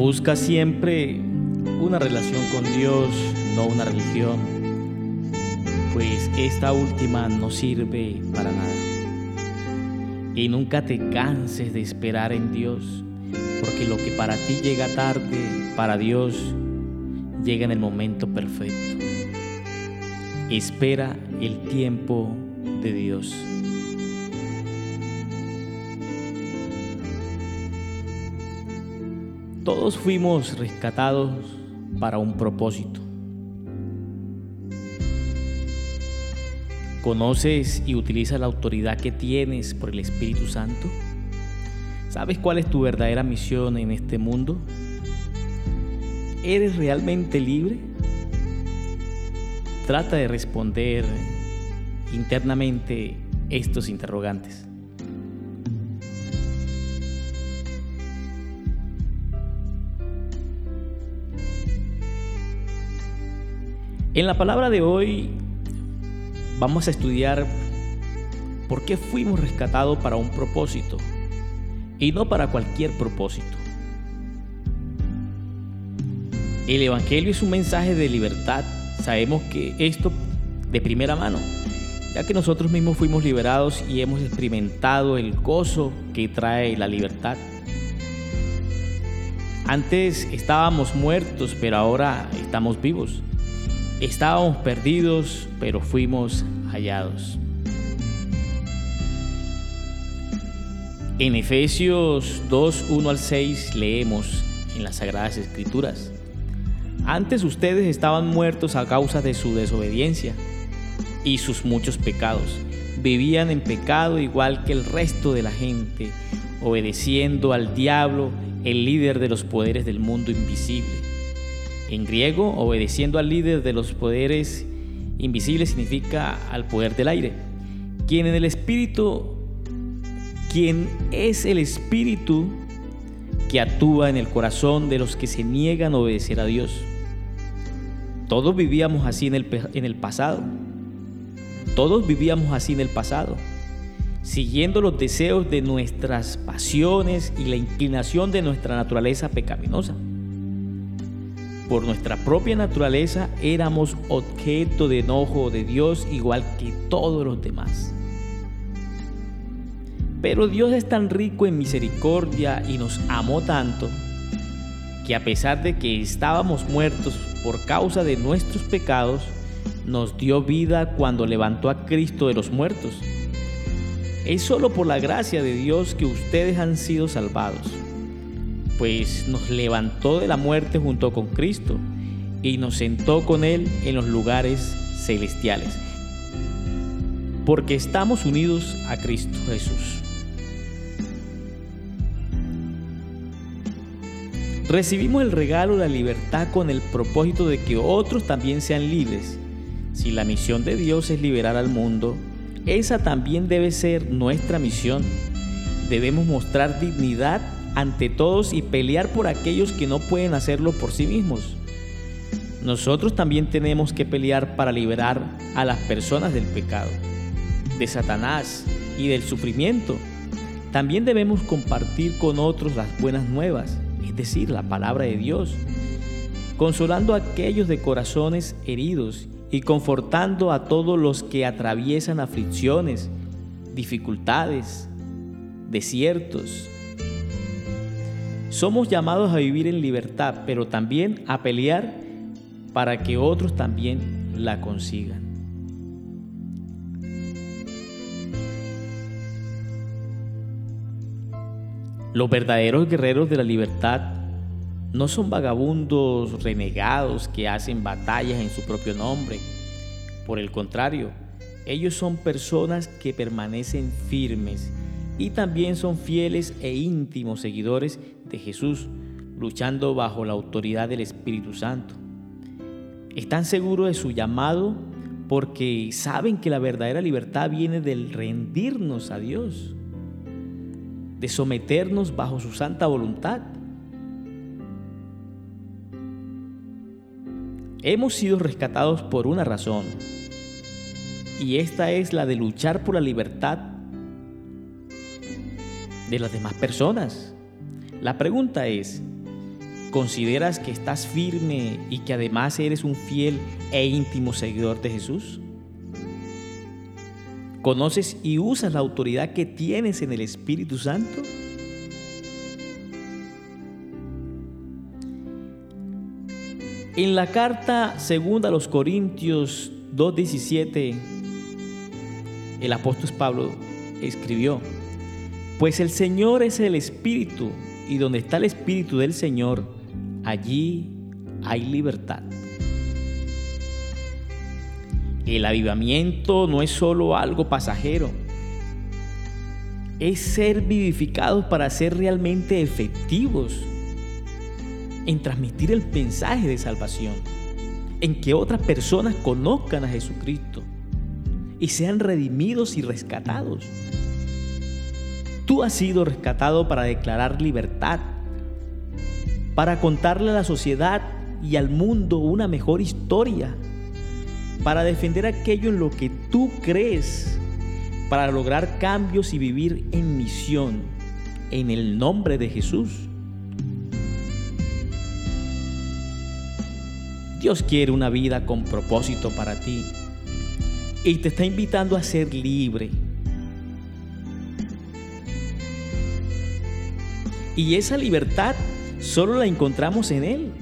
Busca siempre una relación con Dios, no una religión, pues esta última no sirve para nada. Y nunca te canses de esperar en Dios, porque lo que para ti llega tarde, para Dios llega en el momento perfecto. Espera el tiempo de Dios. Todos fuimos rescatados para un propósito. ¿Conoces y utilizas la autoridad que tienes por el Espíritu Santo? ¿Sabes cuál es tu verdadera misión en este mundo? ¿Eres realmente libre? Trata de responder internamente estos interrogantes. En la palabra de hoy vamos a estudiar por qué fuimos rescatados para un propósito y no para cualquier propósito. El Evangelio es un mensaje de libertad. Sabemos que esto de primera mano, ya que nosotros mismos fuimos liberados y hemos experimentado el gozo que trae la libertad. Antes estábamos muertos, pero ahora estamos vivos. Estábamos perdidos, pero fuimos hallados. En Efesios 2, 1 al 6 leemos en las Sagradas Escrituras. Antes ustedes estaban muertos a causa de su desobediencia y sus muchos pecados. Vivían en pecado igual que el resto de la gente, obedeciendo al diablo, el líder de los poderes del mundo invisible en griego, obedeciendo al líder de los poderes invisibles significa al poder del aire. Quien en el espíritu, quien es el espíritu que actúa en el corazón de los que se niegan a obedecer a Dios. Todos vivíamos así en el, en el pasado. Todos vivíamos así en el pasado, siguiendo los deseos de nuestras pasiones y la inclinación de nuestra naturaleza pecaminosa por nuestra propia naturaleza éramos objeto de enojo de Dios igual que todos los demás. Pero Dios es tan rico en misericordia y nos amó tanto que a pesar de que estábamos muertos por causa de nuestros pecados, nos dio vida cuando levantó a Cristo de los muertos. Es solo por la gracia de Dios que ustedes han sido salvados pues nos levantó de la muerte junto con Cristo y nos sentó con Él en los lugares celestiales, porque estamos unidos a Cristo Jesús. Recibimos el regalo de la libertad con el propósito de que otros también sean libres. Si la misión de Dios es liberar al mundo, esa también debe ser nuestra misión. Debemos mostrar dignidad ante todos y pelear por aquellos que no pueden hacerlo por sí mismos. Nosotros también tenemos que pelear para liberar a las personas del pecado, de Satanás y del sufrimiento. También debemos compartir con otros las buenas nuevas, es decir, la palabra de Dios, consolando a aquellos de corazones heridos y confortando a todos los que atraviesan aflicciones, dificultades, desiertos, somos llamados a vivir en libertad, pero también a pelear para que otros también la consigan. Los verdaderos guerreros de la libertad no son vagabundos renegados que hacen batallas en su propio nombre. Por el contrario, ellos son personas que permanecen firmes y también son fieles e íntimos seguidores de Jesús, luchando bajo la autoridad del Espíritu Santo. Están seguros de su llamado porque saben que la verdadera libertad viene del rendirnos a Dios, de someternos bajo su santa voluntad. Hemos sido rescatados por una razón, y esta es la de luchar por la libertad de las demás personas. La pregunta es, ¿Consideras que estás firme y que además eres un fiel e íntimo seguidor de Jesús? ¿Conoces y usas la autoridad que tienes en el Espíritu Santo? En la carta segunda a los Corintios 2.17, el apóstol Pablo escribió, pues el Señor es el Espíritu, y donde está el Espíritu del Señor, allí hay libertad. El avivamiento no es solo algo pasajero, es ser vivificados para ser realmente efectivos en transmitir el mensaje de salvación, en que otras personas conozcan a Jesucristo y sean redimidos y rescatados. Tú has sido rescatado para declarar libertad, para contarle a la sociedad y al mundo una mejor historia, para defender aquello en lo que tú crees, para lograr cambios y vivir en misión, en el nombre de Jesús. Dios quiere una vida con propósito para ti y te está invitando a ser libre. Y esa libertad solo la encontramos en Él,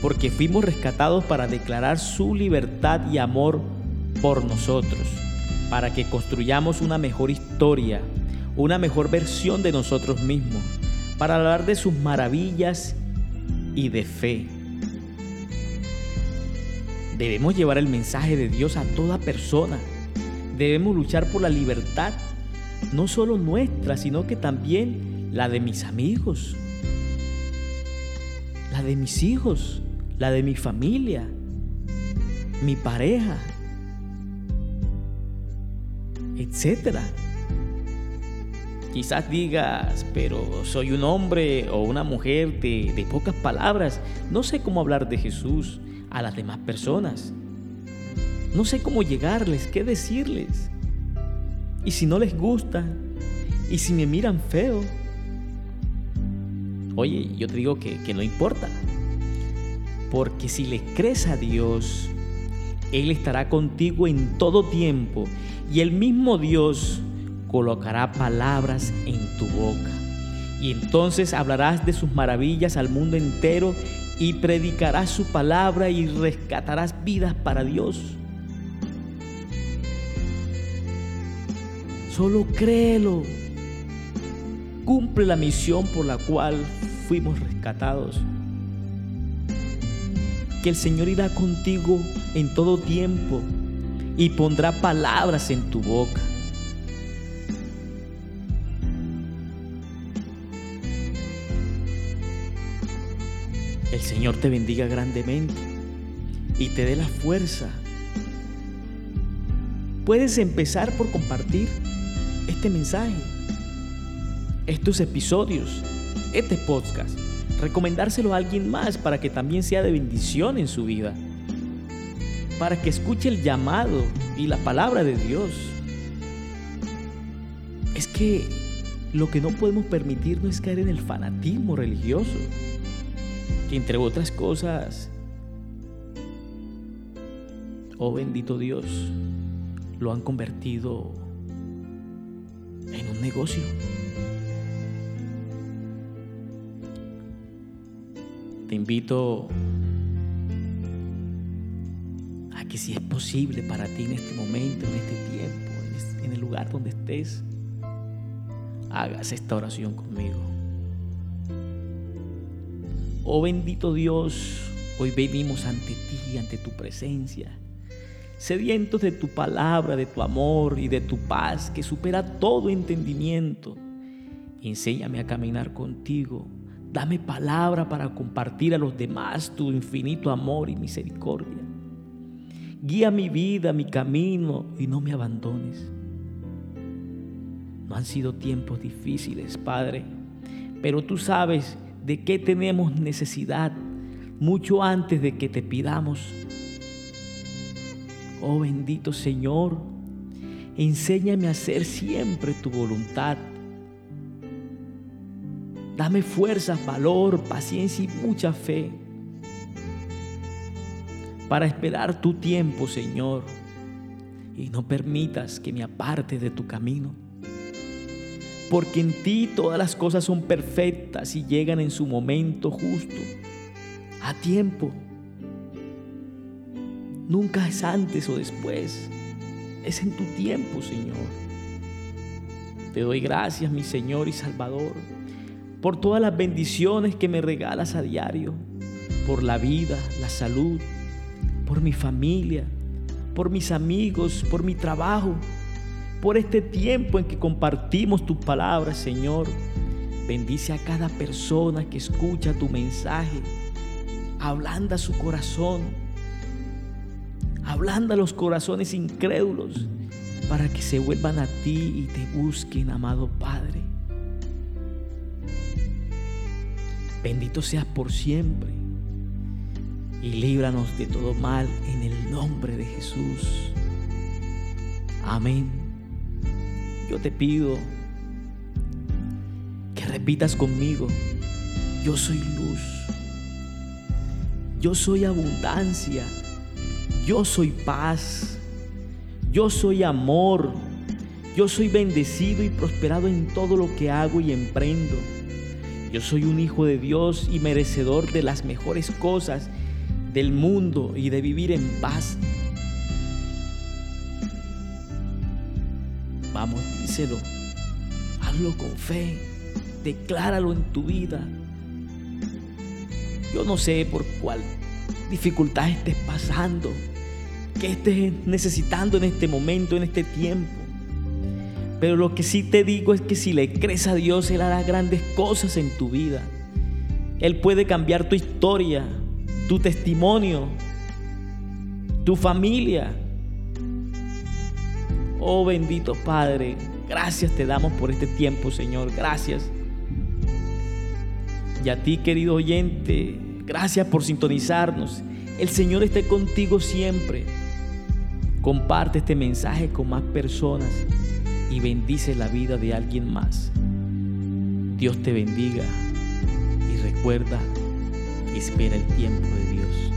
porque fuimos rescatados para declarar su libertad y amor por nosotros, para que construyamos una mejor historia, una mejor versión de nosotros mismos, para hablar de sus maravillas y de fe. Debemos llevar el mensaje de Dios a toda persona. Debemos luchar por la libertad, no solo nuestra, sino que también la de mis amigos, la de mis hijos, la de mi familia, mi pareja, etcétera. Quizás digas, pero soy un hombre o una mujer de, de, pocas palabras. No sé cómo hablar de Jesús a las demás personas. No sé cómo llegarles, qué decirles. Y si no les gusta, y si me miran feo, oye, yo te digo que, que no importa. Porque si le crees a Dios, Él estará contigo en todo tiempo y el mismo Dios colocará palabras en tu boca. Y entonces hablarás de sus maravillas al mundo entero y predicarás su palabra y rescatarás vidas para Dios. Solo créelo. Cumple la misión por la cual fuimos rescatados. Que el Señor irá contigo en todo tiempo y pondrá palabras en tu boca. El Señor te bendiga grandemente y te dé la fuerza. Puedes empezar por compartir este mensaje, estos episodios, este podcast, recomendárselo a alguien más para que también sea de bendición en su vida, para que escuche el llamado y la palabra de Dios. Es que lo que no podemos permitirnos es caer en el fanatismo religioso que entre otras cosas, oh bendito Dios, lo han convertido en un negocio. Te invito a que si es posible para ti en este momento, en este tiempo, en el lugar donde estés, hagas esta oración conmigo. Oh bendito Dios, hoy venimos ante ti, ante tu presencia, sedientos de tu palabra, de tu amor y de tu paz que supera todo entendimiento. Enséñame a caminar contigo. Dame palabra para compartir a los demás tu infinito amor y misericordia. Guía mi vida, mi camino y no me abandones. No han sido tiempos difíciles, Padre, pero tú sabes de qué tenemos necesidad mucho antes de que te pidamos. Oh bendito Señor, enséñame a hacer siempre tu voluntad. Dame fuerzas, valor, paciencia y mucha fe para esperar tu tiempo, Señor. Y no permitas que me aparte de tu camino. Porque en ti todas las cosas son perfectas y llegan en su momento justo, a tiempo. Nunca es antes o después, es en tu tiempo, Señor. Te doy gracias, mi Señor y Salvador, por todas las bendiciones que me regalas a diario, por la vida, la salud, por mi familia, por mis amigos, por mi trabajo, por este tiempo en que compartimos tus palabras, Señor. Bendice a cada persona que escucha tu mensaje. Ablanda su corazón. Ablanda los corazones incrédulos para que se vuelvan a ti y te busquen, amado Padre. Bendito seas por siempre y líbranos de todo mal en el nombre de Jesús. Amén. Yo te pido que repitas conmigo, yo soy luz, yo soy abundancia, yo soy paz, yo soy amor, yo soy bendecido y prosperado en todo lo que hago y emprendo. Yo soy un hijo de Dios y merecedor de las mejores cosas del mundo y de vivir en paz. Vamos, díselo, hazlo con fe, decláralo en tu vida. Yo no sé por cuál dificultad estés pasando, qué estés necesitando en este momento, en este tiempo. Pero lo que sí te digo es que si le crees a Dios, Él hará grandes cosas en tu vida. Él puede cambiar tu historia, tu testimonio, tu familia. Oh bendito Padre, gracias te damos por este tiempo, Señor. Gracias. Y a ti, querido oyente, gracias por sintonizarnos. El Señor esté contigo siempre. Comparte este mensaje con más personas y bendice la vida de alguien más. Dios te bendiga y recuerda espera el tiempo de Dios.